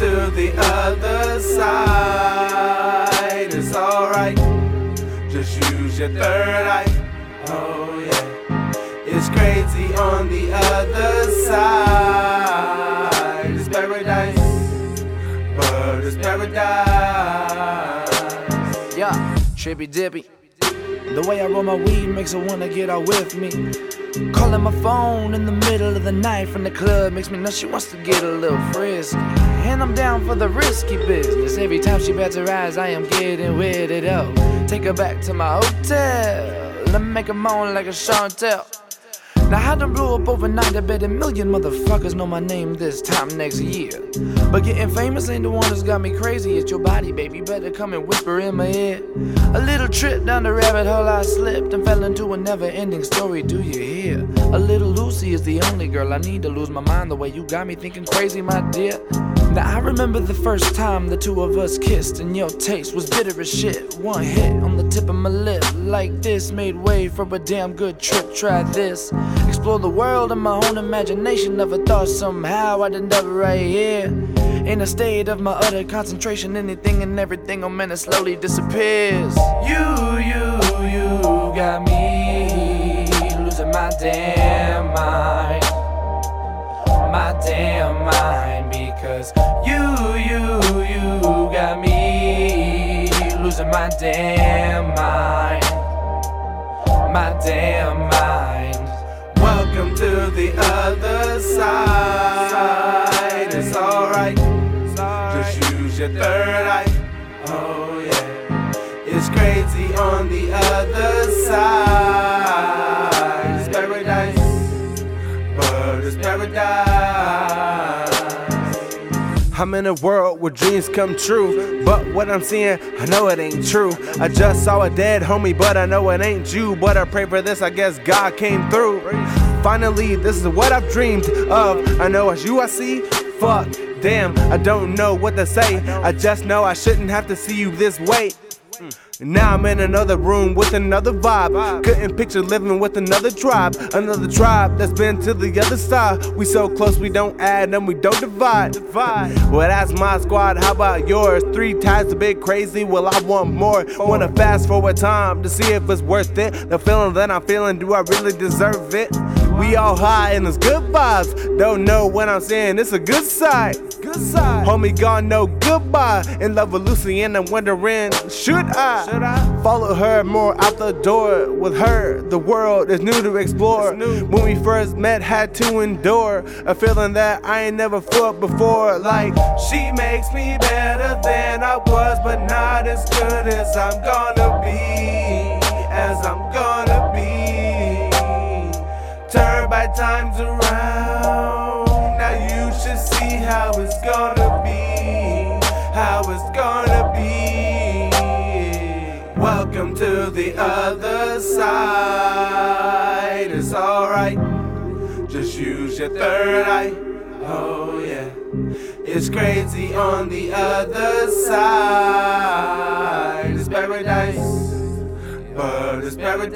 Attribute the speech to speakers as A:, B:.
A: to the other side. It's alright. Just use your third eye. Oh yeah. It's crazy on the other side. It's paradise. But it's paradise.
B: Yeah, trippy dippy. The way I roll my weed makes her wanna get out with me. Calling my phone in the middle of the night from the club makes me know she wants to get a little frisky. And I'm down for the risky business. Every time she bats her eyes, I am getting weirded out. Take her back to my hotel. Let me make her moan like a Chantel. Now I to blow up overnight, I bet a million motherfuckers know my name this time next year. But getting famous ain't the one that's got me crazy. It's your body, baby. Better come and whisper in my ear. A little trip down the rabbit hole, I slipped and fell into a never-ending story. Do you hear? A little Lucy is the only girl I need to lose my mind the way you got me thinking crazy, my dear. Now I remember the first time the two of us kissed, and your taste was bitter as shit. One hit on the tip of my lip, like this, made way for a damn good trip. Try this, explore the world in my own imagination. Never thought somehow I'd end up right here. In a state of my utter concentration, anything and everything, oh man, it slowly disappears. You, you, you got me losing my damn mind my damn because you, you, you got me losing my damn mind, my damn mind.
A: Welcome to the other side. It's alright. Just use your third eye. Oh yeah. It's crazy on the other side. It's paradise. But it's paradise. I'm in a world where dreams come true. But what I'm seeing, I know it ain't true. I just saw a dead homie, but I know it ain't you. But I pray for this, I guess God came through. Finally, this is what I've dreamed of. I know it's you I see. Fuck, damn, I don't know what to say. I just know I shouldn't have to see you this way. Hmm. Now I'm in another room with another vibe. Couldn't picture living with another tribe. Another tribe that's been to the other side. We so close we don't add and we don't divide. Well, that's my squad. How about yours? Three times a bit crazy. Well, I want more. Wanna fast forward time to see if it's worth it. The feeling that I'm feeling, do I really deserve it? We all high and it's good vibes. Don't know what I'm saying, it's a good side. Good side. Homie gone, no goodbye. In love with Lucy and I'm wondering, should I? Should I? Follow her more out the door. With her, the world is new to explore. When we first met, had to endure a feeling that I ain't never felt before. Like, she makes me better than I was, but not as good as I'm gonna be. As I'm gonna be. Turn by times around. How it's gonna be. How it's gonna be. Welcome to the other side. It's alright. Just use your third eye. Oh yeah. It's crazy on the other side. It's paradise. But it's paradise.